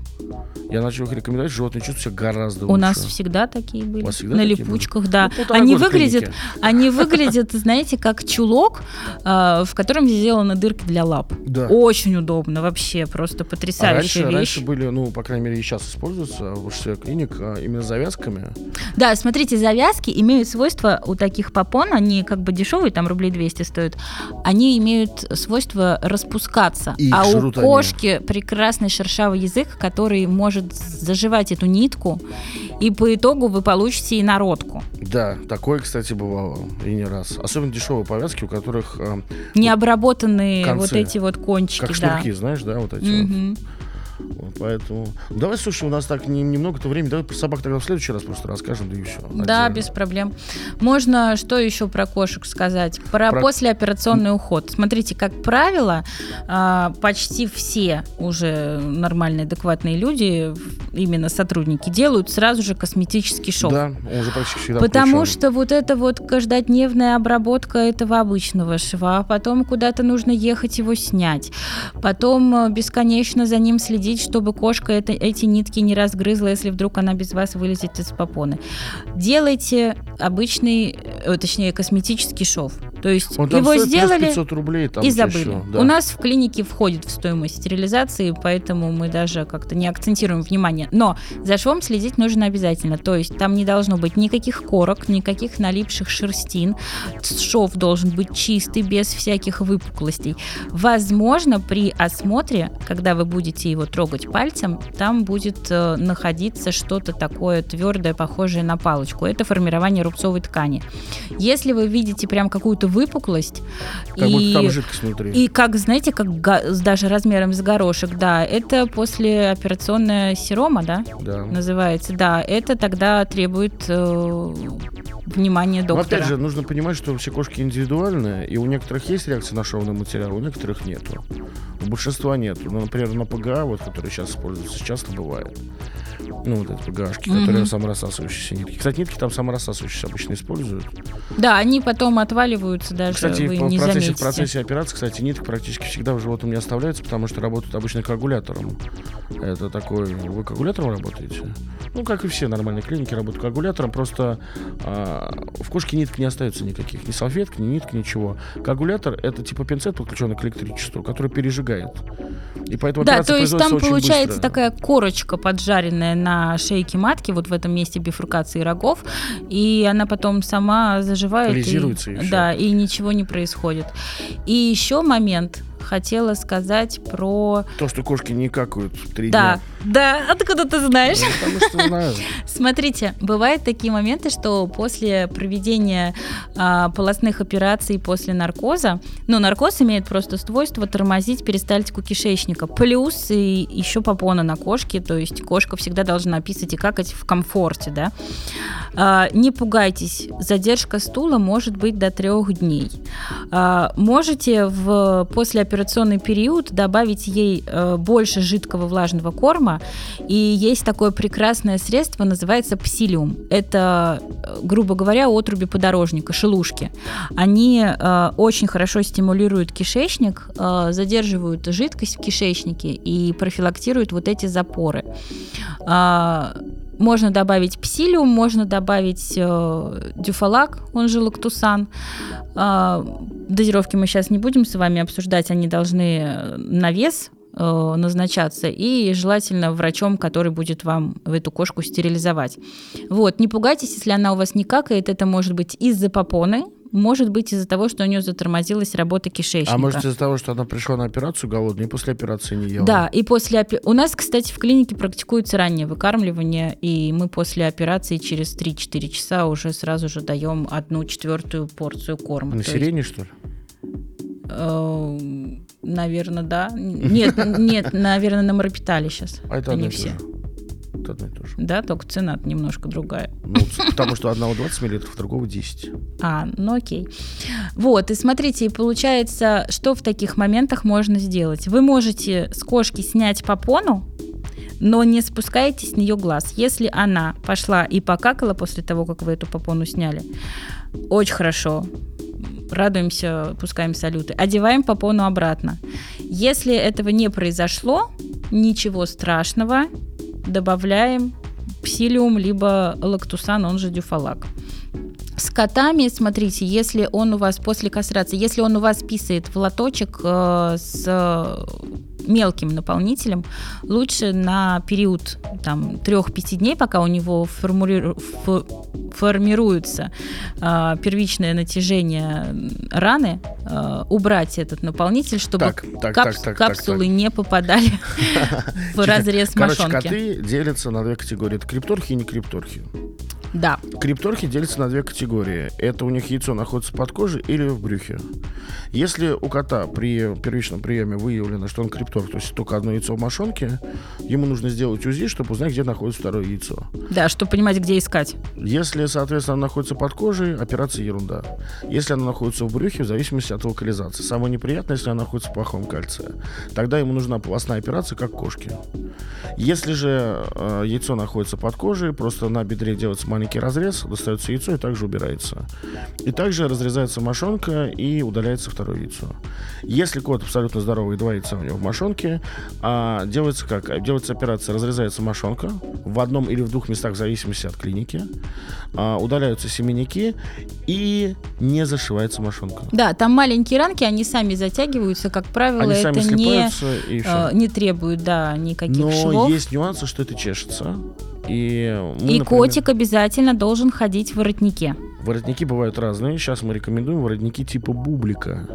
[SPEAKER 2] Я начал их рекомендовать, животные чувствуют себя гораздо лучше.
[SPEAKER 1] У нас всегда такие были.
[SPEAKER 2] Всегда
[SPEAKER 1] на
[SPEAKER 2] такие
[SPEAKER 1] липучках,
[SPEAKER 2] были?
[SPEAKER 1] да.
[SPEAKER 2] Ну,
[SPEAKER 1] они выглядят, они выглядят, знаете, как чулок, э, в котором сделаны дырки для лап.
[SPEAKER 2] Да.
[SPEAKER 1] Очень удобно, вообще, просто потрясающая
[SPEAKER 2] а раньше,
[SPEAKER 1] вещь.
[SPEAKER 2] раньше были, ну, по крайней мере, и сейчас используются в большинстве клиник а, именно завязками.
[SPEAKER 1] Да, смотрите, завязки имеют свойство у таких попон, они как бы дешевые, там рублей 200 стоят, они имеют свойство распускаться.
[SPEAKER 2] И
[SPEAKER 1] а у
[SPEAKER 2] жрут они.
[SPEAKER 1] кошки прекрасный шершавый язык, который может заживать эту нитку, и по итогу вы получите инородку.
[SPEAKER 2] Да, такое, кстати, бывало и не раз. Особенно дешевые повязки, у которых э,
[SPEAKER 1] Необработанные
[SPEAKER 2] концы.
[SPEAKER 1] вот эти вот кончики,
[SPEAKER 2] как
[SPEAKER 1] да.
[SPEAKER 2] шнурки, знаешь, да, вот эти.
[SPEAKER 1] Мгм.
[SPEAKER 2] Вот, Поэтому. Давай, слушай, у нас так не- немного-то времени. Давай про собак тогда в следующий раз просто расскажем, да и все.
[SPEAKER 1] Да, без проблем. Можно что еще про кошек сказать? Про,
[SPEAKER 2] Про-
[SPEAKER 1] послеоперационный уход. Смотрите, как правило, а, почти все уже нормальные, адекватные люди, именно сотрудники, делают сразу же косметический шов.
[SPEAKER 2] Да, он уже практически всегда
[SPEAKER 1] Потому
[SPEAKER 2] включен.
[SPEAKER 1] что вот эта вот каждодневная обработка этого обычного шва, потом куда-то нужно ехать его снять, потом э, бесконечно за ним следить, чтобы кошка это, эти нитки не разгрызла, если вдруг она без вас вылезет из попоны. Делайте обычный, э, точнее косметический шов. То есть
[SPEAKER 2] Он
[SPEAKER 1] его сделали
[SPEAKER 2] 500 рублей, там
[SPEAKER 1] и забыли.
[SPEAKER 2] всего, да.
[SPEAKER 1] У нас в клинике входит в стоимость стерилизации, поэтому мы даже как-то не акцентируем внимание. Но за швом следить нужно обязательно. То есть там не должно быть никаких корок, никаких налипших шерстин. Шов должен быть чистый, без всяких выпуклостей. Возможно, при осмотре, когда вы будете его трогать пальцем, там будет э, находиться что-то такое твердое, похожее на палочку. Это формирование рубцовой ткани. Если вы видите прям какую-то выпуклость
[SPEAKER 2] Как
[SPEAKER 1] и
[SPEAKER 2] будто там жидкость внутри.
[SPEAKER 1] и как, знаете, как даже размером с горошек, да, это послеоперационная серома, да,
[SPEAKER 2] Да.
[SPEAKER 1] называется, да, это тогда требует э, внимания
[SPEAKER 2] Но
[SPEAKER 1] доктора.
[SPEAKER 2] опять же, нужно понимать, что все кошки индивидуальные, и у некоторых есть реакция на шовный материал, у некоторых нету. У большинства нету. Ну, например, на ПГА, вот, которые сейчас используются, часто бывает. Ну, вот эти ПГАшки,
[SPEAKER 1] Мгм.
[SPEAKER 2] которые саморассасывающиеся нитки. Кстати, нитки там саморассасывающиеся обычно используют.
[SPEAKER 1] Да, они потом отваливаются даже,
[SPEAKER 2] Кстати,
[SPEAKER 1] вы
[SPEAKER 2] в
[SPEAKER 1] не
[SPEAKER 2] процессе, в
[SPEAKER 1] заметите.
[SPEAKER 2] процессе операции, кстати, нитка практически всегда в животном не оставляется, потому что работают обычно коагулятором. Это такой... Вы коагулятором работаете? Ну, как и все нормальные клиники работают коагулятором, просто а, в кошке ниток не остается никаких. Ни салфетки, ни нитки, ничего. Коагулятор — это типа пинцет, подключенный к электричеству, который пережигает. И поэтому
[SPEAKER 1] Да, то есть там получается
[SPEAKER 2] быстро.
[SPEAKER 1] такая корочка поджаренная на шейке матки, вот в этом месте бифуркации рогов, и она потом сама заживает.
[SPEAKER 2] И всё.
[SPEAKER 1] Да, и ничего не происходит. И еще момент, хотела сказать про...
[SPEAKER 2] То, что кошки не какают три
[SPEAKER 1] Да,
[SPEAKER 2] дня.
[SPEAKER 1] да, откуда ты знаешь?
[SPEAKER 2] Ну, потому что знаю.
[SPEAKER 1] Смотрите, бывают такие моменты, что после проведения а, полостных операций после наркоза, ну, наркоз имеет просто свойство тормозить перистальтику кишечника, плюс и еще попона на кошке, то есть кошка всегда должна писать и какать в комфорте, да. А, не пугайтесь, задержка стула может быть до трех дней. А, можете в послеоперационный период добавить ей э, больше жидкого влажного корма, и есть такое прекрасное средство, называется псилиум. Это, э, грубо говоря, отруби подорожника, шелушки. Они э, очень хорошо стимулируют кишечник, э, задерживают жидкость в кишечнике и профилактируют вот эти запоры. А, можно добавить псилиум, можно добавить э, дюфалак, он же лактусан. Э, дозировки мы сейчас не будем с вами обсуждать, они должны на вес э, назначаться и желательно врачом, который будет вам эту кошку стерилизовать. Вот, не пугайтесь, если она у вас не какает, это может быть из-за попоны, может быть из-за того, что у нее затормозилась работа кишечника.
[SPEAKER 2] А может из-за того, что она пришла на операцию голодной и после операции не ела?
[SPEAKER 1] Да, и после опе- у нас, кстати, в клинике практикуется раннее выкармливание, и мы после операции через 3-4 часа уже сразу же даем одну четвертую порцию корма.
[SPEAKER 2] На сирене, что ли?
[SPEAKER 1] Наверное, да. Нет, нет, наверное, на морапитале сейчас.
[SPEAKER 2] А это
[SPEAKER 1] Они все.
[SPEAKER 2] же. Одно и то же.
[SPEAKER 1] Да, только цена немножко другая.
[SPEAKER 2] Ну, потому что одного 20 мл, другого 10.
[SPEAKER 1] А, ну окей. Вот, и смотрите, и получается, что в таких моментах можно сделать? Вы можете с кошки снять попону, но не спускайте с нее глаз. Если она пошла и покакала после того, как вы эту попону сняли, очень хорошо. Радуемся, пускаем салюты. Одеваем попону обратно. Если этого не произошло, ничего страшного, добавляем псилиум либо лактусан, он же дюфалак. С котами, смотрите, если он у вас после кастрации, если он у вас писает в лоточек э, с мелким наполнителем, лучше на период там 3-5 дней, пока у него формулиру- формируется э, первичное натяжение раны, э, убрать этот наполнитель, чтобы
[SPEAKER 2] Так, так,
[SPEAKER 1] капс-
[SPEAKER 2] так, так, так,
[SPEAKER 1] капсулы
[SPEAKER 2] так.
[SPEAKER 1] не попадали в разрез
[SPEAKER 2] Короче,
[SPEAKER 1] мошонки.
[SPEAKER 2] коты делятся на две категории. Это крипторхи и не крипторхи.
[SPEAKER 1] Да.
[SPEAKER 2] Крипторхи делятся на две категории. Это у них яйцо находится под кожей или в брюхе. Если у кота при первичном приеме выявлено, что он крипторх, то есть только одно яйцо в мошонке, ему нужно сделать УЗИ, чтобы узнать, где находится второе яйцо.
[SPEAKER 1] Да, чтобы понимать, где искать.
[SPEAKER 2] Если, соответственно, она находится под кожей, операция ерунда. Если она находится в брюхе, в зависимости от локализации. Самое неприятное, если она находится в плохом кальция. Тогда ему нужна полостная операция, как кошке. Если же э, яйцо находится под кожей, просто на бедре делается маленький разрез, достается яйцо и также убирается. И также разрезается мошонка и удаляется второе яйцо. Если кот абсолютно здоровый, два яйца у него в мошонке, а, делается как? Делается операция, разрезается мошонка в одном или в двух местах в зависимости от клиники, а, удаляются семенники и не зашивается мошонка.
[SPEAKER 1] Да, там маленькие ранки, они сами затягиваются, как правило,
[SPEAKER 2] Они
[SPEAKER 1] это
[SPEAKER 2] сами
[SPEAKER 1] не,
[SPEAKER 2] и все.
[SPEAKER 1] э, не требует, да, никаких
[SPEAKER 2] Но
[SPEAKER 1] швов.
[SPEAKER 2] есть нюансы, что это чешется. И, мы,
[SPEAKER 1] И
[SPEAKER 2] например,
[SPEAKER 1] котик обязательно должен ходить в воротнике.
[SPEAKER 2] Воротники бывают разные. Сейчас мы рекомендуем воротники типа бублика.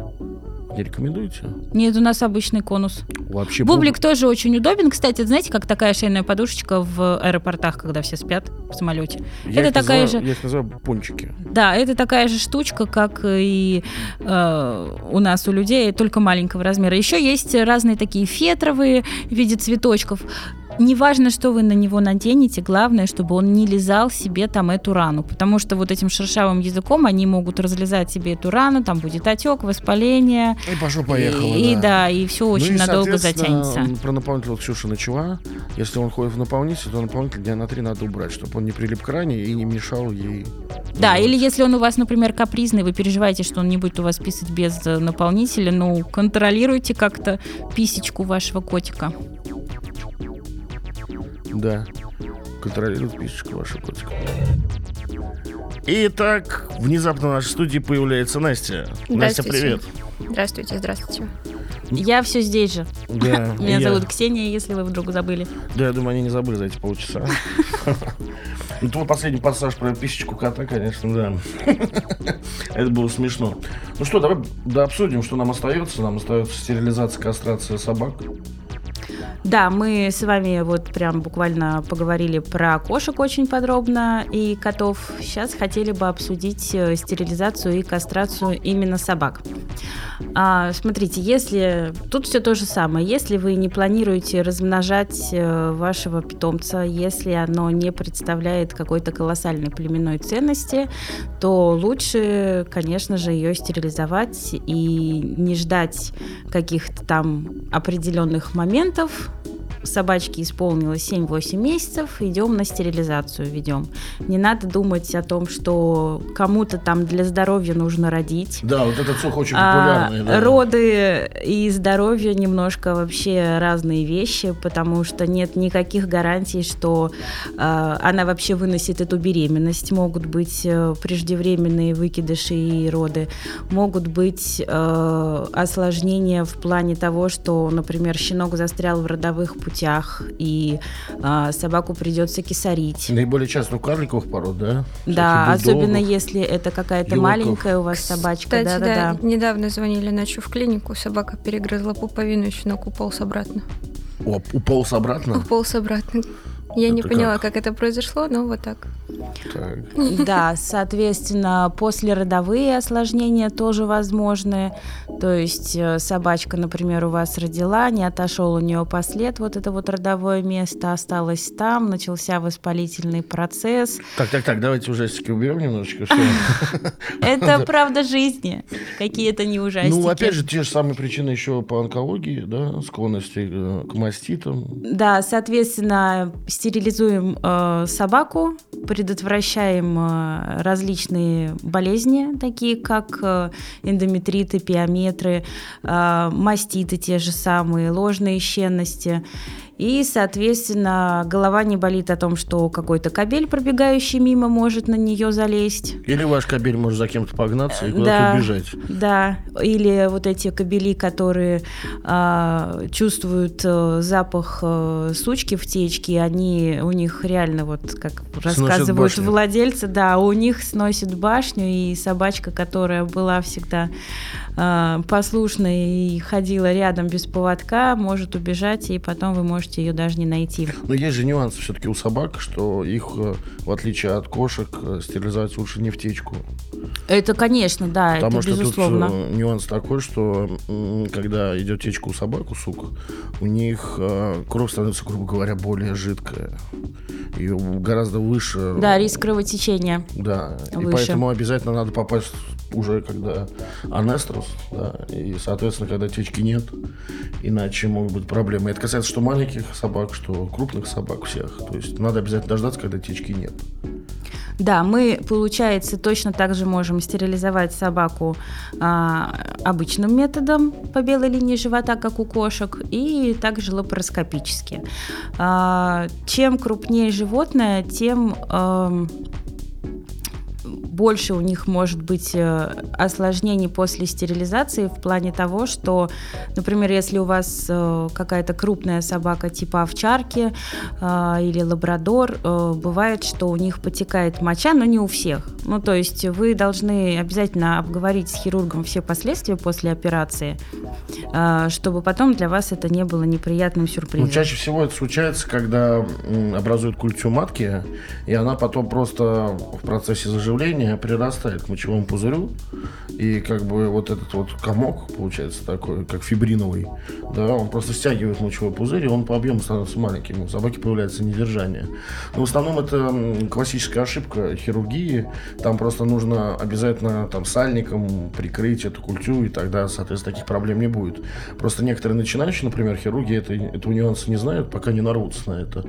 [SPEAKER 2] Не рекомендуете?
[SPEAKER 1] Нет, у нас обычный конус.
[SPEAKER 2] Вообще
[SPEAKER 1] Бублик тоже очень удобен. Кстати, знаете, как такая шейная подушечка в аэропортах, когда все спят в самолете.
[SPEAKER 2] Я
[SPEAKER 1] это такая
[SPEAKER 2] называю-
[SPEAKER 1] же-
[SPEAKER 2] Я их называю пончики.
[SPEAKER 1] Да, это такая же штучка, как и э, у нас у людей, только маленького размера. Еще есть разные такие фетровые в виде цветочков. Неважно, что вы на него наденете, главное, чтобы он не лизал себе там эту рану, потому что вот этим шершавым языком они могут разлезать себе эту рану, там будет отек, воспаление,
[SPEAKER 2] И пошло-поехало,
[SPEAKER 1] и, и да, и все очень
[SPEAKER 2] Ну и,
[SPEAKER 1] надолго затянется.
[SPEAKER 2] Про наполнитель вот Ксюша начала. Если он ходит в наполнитель, то наполнитель дня на три надо убрать, чтобы он не прилип к ране и не мешал ей.
[SPEAKER 1] Да, или если он у вас, например, капризный, вы переживаете, что он не будет у вас писать без э, наполнителя, ну, контролируйте как-то писечку вашего котика.
[SPEAKER 2] Да. Контролирует писечку вашего котика. Итак, внезапно в нашей студии появляется Настя. Настя, привет.
[SPEAKER 3] Здравствуйте, здравствуйте.
[SPEAKER 1] Я все здесь же.
[SPEAKER 2] Да,
[SPEAKER 1] Меня
[SPEAKER 2] я-
[SPEAKER 1] зовут Ксения, если вы вдруг забыли.
[SPEAKER 2] Да, я думаю, они не забыли за эти полчаса. Ну, твой последний пассаж про писечку кота, конечно, да. Это было смешно. Ну что, давай да, обсудим, что нам остается. Нам остается стерилизация, кастрация собак.
[SPEAKER 1] Да, мы с вами вот прям буквально поговорили про кошек очень подробно и котов. Сейчас хотели бы обсудить э, стерилизацию и кастрацию именно собак. А, смотрите, если тут все то же самое, если вы не планируете размножать э, вашего питомца, если оно не представляет какой-то колоссальной племенной ценности, то лучше, конечно же, ее стерилизовать и не ждать каких-то там определенных моментов, love. Собачке исполнилось 7-8 месяцев, идем на стерилизацию, ведем. Не надо думать о том, что кому-то там для здоровья нужно родить.
[SPEAKER 2] Да, вот этот слух очень популярный. А,
[SPEAKER 1] да. Роды и здоровье немножко вообще разные вещи, потому что нет никаких гарантий, что э, она вообще выносит эту беременность. Могут быть э, преждевременные выкидыши и роды, могут быть э, осложнения в плане того, что, например, щенок застрял в родовых путях, и э, собаку придется кисарить.
[SPEAKER 2] Наиболее часто у карликовых пород, да?
[SPEAKER 1] Да, особенно если это какая-то маленькая у вас собачка.
[SPEAKER 3] Кстати, да, да, да, недавно звонили ночью в клинику, собака перегрызла пуповину, и щенок уполз обратно.
[SPEAKER 2] О, уполз обратно?
[SPEAKER 3] Уполз обратно. Я это не поняла, как? как это произошло, но вот так.
[SPEAKER 1] так. Да, соответственно, послеродовые осложнения тоже возможны. То есть э, собачка, например, у вас родила, не отошел у нее послед, вот это вот родовое место осталось там, начался воспалительный процесс.
[SPEAKER 2] Так, так, так, давайте ужастики уберем немножечко.
[SPEAKER 1] Это правда жизни, какие-то не ужастики.
[SPEAKER 2] Ну, опять же, те же самые причины еще по онкологии, да, склонности э, к маститам.
[SPEAKER 1] Да, соответственно, стерилизуем э, собаку, предотвращаем э, различные болезни, такие как э, эндометриты, пиометры, э, маститы те же самые, ложные щенности. И, соответственно, голова не болит о том, что какой-то кабель, пробегающий мимо, может на нее залезть.
[SPEAKER 2] Или ваш кабель может за кем-то погнаться и куда-то да, убежать.
[SPEAKER 1] Да, или вот эти кабели, которые а, чувствуют а, запах а, сучки в течке, они у них реально вот, как рассказывают владельцы, да, у них сносит башню, и собачка, которая была всегда послушная и ходила рядом без поводка, может убежать, и потом вы можете ее даже не найти.
[SPEAKER 2] Но есть же нюансы все-таки у собак, что их, э, в отличие от кошек, э, стерилизовать лучше не в течку.
[SPEAKER 1] Это, конечно, да,
[SPEAKER 2] Потому
[SPEAKER 1] это
[SPEAKER 2] что
[SPEAKER 1] безусловно.
[SPEAKER 2] тут э, нюанс такой, что когда идет течка у собак, у сук, у них кровь становится, грубо говоря, более жидкая. И гораздо выше.
[SPEAKER 1] Да, риск кровотечения.
[SPEAKER 2] Да. Выше. И поэтому обязательно надо попасть уже когда анеструс, да, и, соответственно, когда течки нет, иначе могут быть проблемы. Это касается что маленьких собак, что крупных собак всех. То есть надо обязательно дождаться, когда течки нет.
[SPEAKER 1] Да, мы, получается, точно так же можем стерилизовать собаку а, обычным методом по белой линии живота, как у кошек, и также лапароскопически. А, чем крупнее животное, тем больше у них может быть э, осложнений после стерилизации в плане того, что, например, если у вас э, какая-то крупная собака типа овчарки э, или лабрадор, бывает, что у них потекает моча, но не у всех. Ну, то есть вы должны обязательно обговорить с хирургом все последствия после операции, чтобы потом для вас это не было неприятным сюрпризом.
[SPEAKER 2] Ну, чаще всего это случается, когда образует культю матки, и она потом просто в процессе заживления прирастает к мочевому пузырю, и как бы вот этот вот комок, получается такой, как фибриновый, да, он просто стягивает мочевой пузырь, и он по объему становится маленьким, у собаки появляется недержание. Но в основном это классическая ошибка хирургии, там просто нужно обязательно там сальником прикрыть эту культю, и тогда, соответственно, таких проблем не будет. Просто некоторые начинающие, например, хирурги это, этого нюанса не знают, пока не нарвутся на это.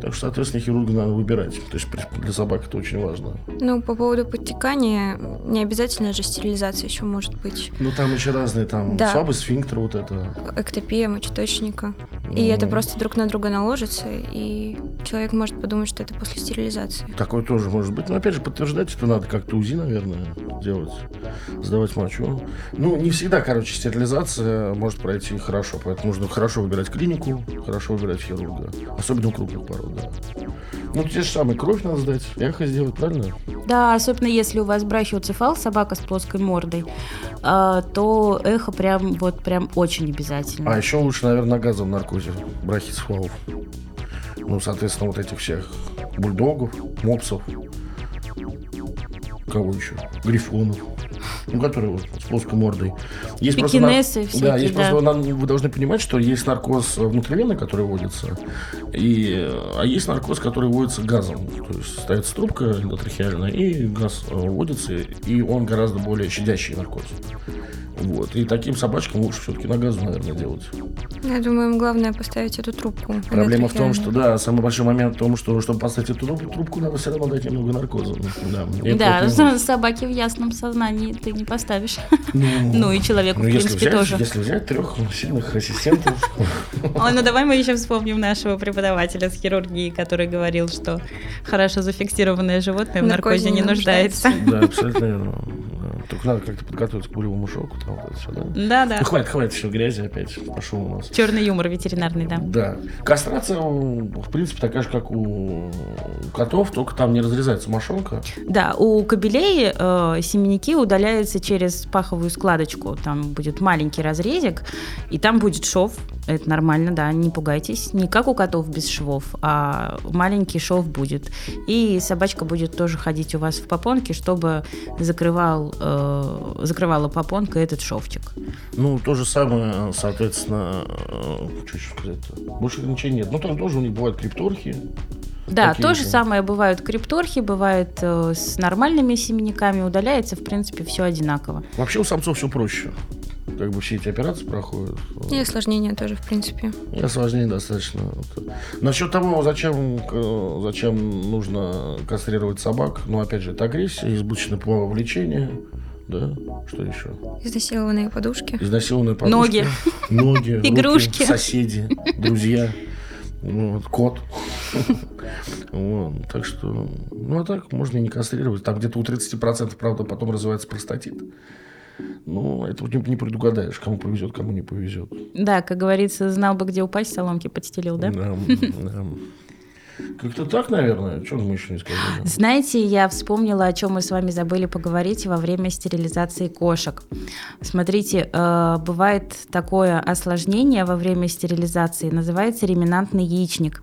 [SPEAKER 2] Так что, соответственно, хирурга надо выбирать. То есть для собак это очень важно.
[SPEAKER 3] Ну, по поводу подтекания, не обязательно же стерилизация еще может быть.
[SPEAKER 2] Ну, там еще разные, там да. слабый сфинктер вот это.
[SPEAKER 3] Эктопия мочеточника. И это просто друг на друга наложится, и человек может подумать, что это после стерилизации.
[SPEAKER 2] Такое тоже может быть. Но опять же, подтверждать это надо как-то УЗИ, наверное, делать, сдавать мочу. Ну, не всегда, короче, стерилизация может пройти хорошо, поэтому нужно хорошо выбирать клинику, хорошо выбирать хирурга. Особенно у крупных пород, да. Ну, те же самые кровь надо сдать, эхо сделать, правильно?
[SPEAKER 1] Да, особенно если у вас брахиоцефал, собака с плоской мордой, а, то эхо прям вот прям очень обязательно.
[SPEAKER 2] А еще лучше, наверное, на газовом наркозе брахицефалов. Ну, соответственно, вот этих всех бульдогов, мопсов, кого еще? Грифонов. Ну, которые вот с плоской мордой. Есть
[SPEAKER 1] Пекинесы
[SPEAKER 2] просто,
[SPEAKER 1] всякие,
[SPEAKER 2] да, есть
[SPEAKER 1] да.
[SPEAKER 2] просто, вы должны понимать, что есть наркоз внутривенный, который вводится, и, а есть наркоз, который вводится газом. То есть ставится трубка эндотрахеальная, и газ э, вводится, и он гораздо более щадящий наркоз. Вот. И таким собачкам лучше все-таки на газу, наверное, делать.
[SPEAKER 3] Я думаю, им главное поставить эту трубку.
[SPEAKER 2] Проблема в том, что, да, самый большой момент в том, что, чтобы поставить эту трубку, трубку надо все равно дать немного наркоза. Да, это
[SPEAKER 1] Да,
[SPEAKER 2] вот
[SPEAKER 1] с-
[SPEAKER 2] не-
[SPEAKER 1] собаки в ясном сознании ты не поставишь.
[SPEAKER 2] Ну,
[SPEAKER 1] Ну и человеку,
[SPEAKER 2] ну,
[SPEAKER 1] в принципе,
[SPEAKER 2] взять,
[SPEAKER 1] тоже.
[SPEAKER 2] Если взять трех сильных ассистентов,
[SPEAKER 1] Ой, ну давай мы еще вспомним нашего преподавателя с хирургии, который говорил, что хорошо зафиксированное животное в наркозе не нуждается.
[SPEAKER 2] да, абсолютно верно. Да. Только надо как-то подготовиться к болевому шоку. Там, вот это всё, да?
[SPEAKER 1] Да-да.
[SPEAKER 2] Ну, хватит, хватит еще грязи опять пошел у нас.
[SPEAKER 1] Черный юмор ветеринарный, да.
[SPEAKER 2] Да. Кастрация, в принципе, такая же, как у котов, только там не разрезается мошонка.
[SPEAKER 1] Да, у кобелей э, семенники удаляются через паховую складочку. Там будет маленький разрезик, и там будет шов. Это нормально, да, не пугайтесь. Не как у котов без швов, а маленький шов будет. И собачка будет тоже ходить у вас в попонке, чтобы закрывал, э, закрывала попонка этот шовчик.
[SPEAKER 2] Ну, то же самое, соответственно, э, что еще сказать-то? Больше ограничений нет. Ну, там тоже у них бывают крипторхи.
[SPEAKER 1] Да,
[SPEAKER 2] Такие
[SPEAKER 1] то же самое бывают крипторхи, бывает э, с нормальными семенниками, удаляется, в принципе, все одинаково.
[SPEAKER 2] Вообще у самцов все проще. Как бы все эти операции проходят.
[SPEAKER 3] И осложнения тоже, в принципе.
[SPEAKER 2] И осложнений достаточно. Насчет того, зачем, э, зачем нужно кастрировать собак, ну, опять же, это агрессия, избыточное половое влечение, да, что еще?
[SPEAKER 3] Изнасилованные подушки.
[SPEAKER 2] Изнасилованные подушки.
[SPEAKER 1] Ноги.
[SPEAKER 2] Ноги,
[SPEAKER 1] Игрушки.
[SPEAKER 2] соседи, друзья, вот, кот. Вот, Так что, ну, а так можно и не кастрировать. Там где-то у 30%, правда, потом развивается простатит. Ну, это вот не, не предугадаешь, кому повезет, кому не повезет.
[SPEAKER 1] Да, как говорится, знал бы, где упасть, соломки подстелил, да?
[SPEAKER 2] Да, да. Как-то так, наверное. Что мы еще не сказали?
[SPEAKER 1] Знаете, я вспомнила, о чем мы с вами забыли поговорить во время стерилизации кошек. Смотрите, э, бывает такое осложнение во время стерилизации, называется реминантный яичник.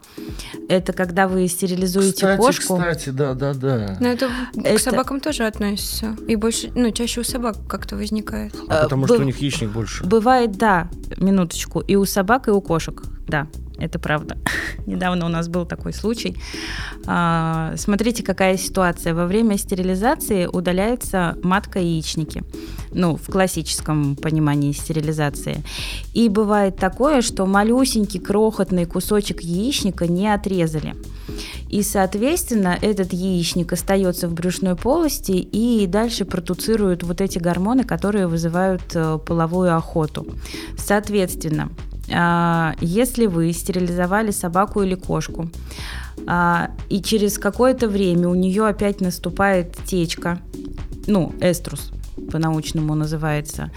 [SPEAKER 1] Это когда вы стерилизуете
[SPEAKER 2] Кстати,
[SPEAKER 1] кошку.
[SPEAKER 2] кстати, да, да, да.
[SPEAKER 3] Но это,
[SPEAKER 1] Это-
[SPEAKER 3] к собакам тоже относится. И больше, ну, чаще у собак как-то возникает.
[SPEAKER 2] А
[SPEAKER 1] Э,
[SPEAKER 2] потому что
[SPEAKER 1] был-
[SPEAKER 2] у них яичник больше.
[SPEAKER 1] Бывает, да, минуточку, и у собак, и у кошек, да. Это правда. Недавно у нас был такой случай. А, смотрите, какая ситуация. Во время стерилизации удаляется матка яичники. Ну, в классическом понимании стерилизации. И бывает такое, что малюсенький крохотный кусочек яичника не отрезали. И, соответственно, этот яичник остается в брюшной полости и дальше продуцирует вот эти гормоны, которые вызывают э, половую охоту. Соответственно, если вы стерилизовали собаку или кошку, а, и через какое-то время у нее опять наступает течка, ну, эструс по-научному называется.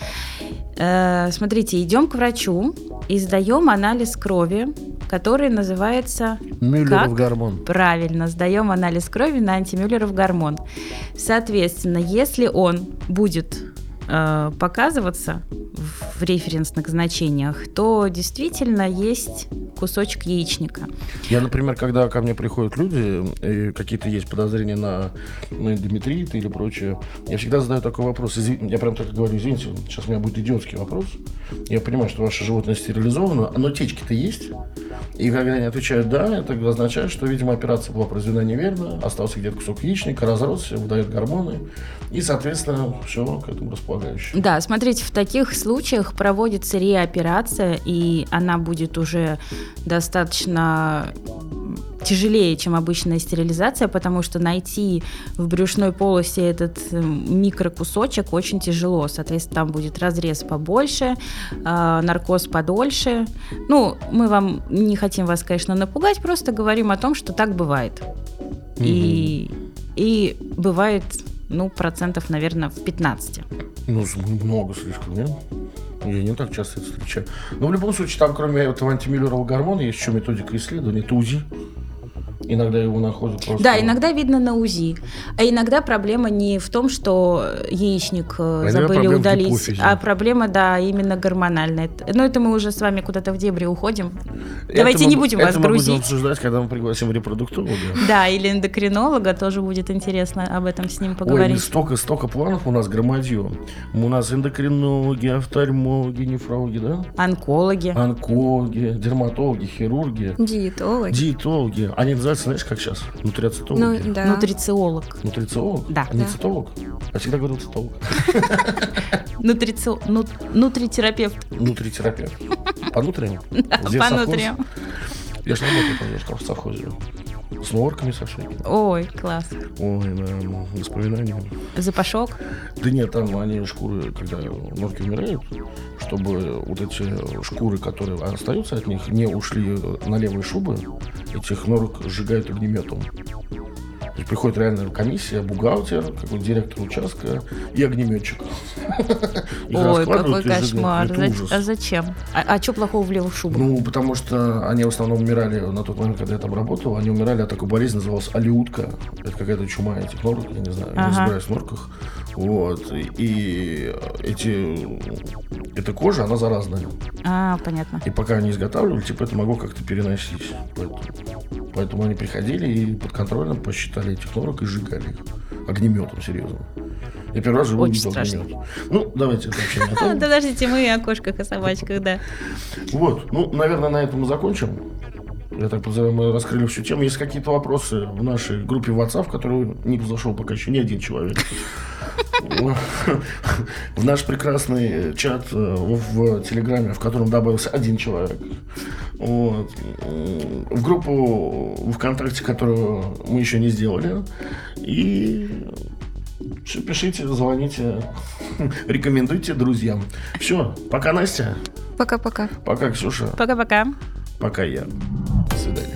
[SPEAKER 1] Э, Смотрите, идем к врачу и сдаем анализ крови, который называется
[SPEAKER 2] Мюллеров
[SPEAKER 1] Как?
[SPEAKER 2] гормон.
[SPEAKER 1] Правильно, сдаем анализ крови на антимюллеров гормон. Соответственно, если он будет э, показываться в референсных значениях, то действительно есть кусочек яичника.
[SPEAKER 2] Я, например, когда ко мне приходят люди, и какие-то есть подозрения на, на эндометрит или прочее, я всегда задаю такой вопрос. Я прям так говорю, извините, сейчас у меня будет идиотский вопрос. Я понимаю, что ваше животное стерилизовано, но течки-то есть? И когда они отвечают «да», это означает, что, видимо, операция была произведена неверно, остался где-то кусок яичника, разросся, выдает гормоны, и, соответственно, все к этому располагающее.
[SPEAKER 1] Да, смотрите, в таких случаях проводится реоперация, и она будет уже достаточно тяжелее, чем обычная стерилизация, потому что найти в брюшной полости этот э, микрокусочек очень тяжело. Соответственно, там будет разрез побольше, э, наркоз подольше. Ну, мы вам не хотим вас, конечно, напугать, просто говорим о том, что так бывает. И, и бывает, ну, процентов, наверное, в 15.
[SPEAKER 2] Ну, много слишком, нет? Я не так часто это встречаю. Но в любом случае, там кроме этого антимиллерового гормона есть еще методика исследования, это УЗИ. Иногда его находят просто...
[SPEAKER 1] Да, иногда видно на УЗИ. А иногда проблема не в том, что яичник
[SPEAKER 2] А иногда
[SPEAKER 1] забыли удалить, а проблема, да, именно гормональная. Но это мы уже с вами куда-то в дебри уходим.
[SPEAKER 2] Это
[SPEAKER 1] Давайте
[SPEAKER 2] мы
[SPEAKER 1] не
[SPEAKER 2] бу-
[SPEAKER 1] будем
[SPEAKER 2] это
[SPEAKER 1] вас
[SPEAKER 2] мы будем
[SPEAKER 1] грузить.
[SPEAKER 2] обсуждать, когда мы пригласим репродуктолога.
[SPEAKER 1] Да, или эндокринолога, тоже будет интересно об этом с ним
[SPEAKER 2] Ой,
[SPEAKER 1] поговорить.
[SPEAKER 2] столько, столько планов у нас громадье. У нас эндокринологи, офтальмологи, нефрологи, да?
[SPEAKER 1] Онкологи.
[SPEAKER 2] Онкологи, дерматологи, хирурги,
[SPEAKER 3] Диетолог.
[SPEAKER 2] диетологи. Они называются, знаешь, как сейчас?
[SPEAKER 3] Ну,
[SPEAKER 2] Нутрициологи.
[SPEAKER 3] да.
[SPEAKER 1] Нутрициолог.
[SPEAKER 2] Нутрициолог?
[SPEAKER 1] Да.
[SPEAKER 2] А не
[SPEAKER 3] Да.
[SPEAKER 2] цитолог? Я всегда говорил цитолог.
[SPEAKER 1] Нутрицио... ну- Нутритерапевт.
[SPEAKER 2] Нутритерапевт. По нутриям?
[SPEAKER 1] По нутриям.
[SPEAKER 2] Я же работаю, конечно, в совхозе. С норками со всякими.
[SPEAKER 1] Ой, класс.
[SPEAKER 2] Ой, да, воспоминания.
[SPEAKER 1] Запашок.
[SPEAKER 2] Да нет, там они шкуры, когда норки умирают, чтобы вот эти шкуры, которые остаются от них, не ушли на левые шубы, этих норок сжигают огнеметом. То есть приходит реально комиссия, бухгалтер, какой-то директор участка и огнеметчик.
[SPEAKER 1] Ой, какой кошмар. А зачем? А, что плохого в левых шубах?
[SPEAKER 2] Ну, потому что они в основном умирали на тот момент, когда я там работал, они умирали от такой болезни, называлась алиутка. Это какая-то чума этих норок, я не знаю, не разбираюсь в норках. Вот. И эти... Эта кожа, она заразная.
[SPEAKER 1] А, понятно.
[SPEAKER 2] И пока они изготавливали, типа, это могло как-то переносить. Поэтому, поэтому они приходили и под контролем посчитали этих норок и сжигали их. Огнеметом, серьезно. Я первый раз живу
[SPEAKER 1] Очень страшно.
[SPEAKER 2] огнемет. Ну, давайте это вообще не том.
[SPEAKER 1] Подождите, мы о кошках и собачках, да.
[SPEAKER 2] Вот, ну, наверное, на этом мы закончим. Я так подозреваю, мы раскрыли всю тему. Есть какие-то вопросы в нашей группе WhatsApp, в которую не зашел пока еще ни один человек. В наш прекрасный чат э, в Телеграме, в котором добавился один человек. Вот. В группу ВКонтакте, которую мы еще не сделали. И пишите, звоните, рекомендуйте друзьям. Все, пока, Настя.
[SPEAKER 3] Пока-пока.
[SPEAKER 2] Пока, Ксюша.
[SPEAKER 1] Пока-пока.
[SPEAKER 2] Пока я. so that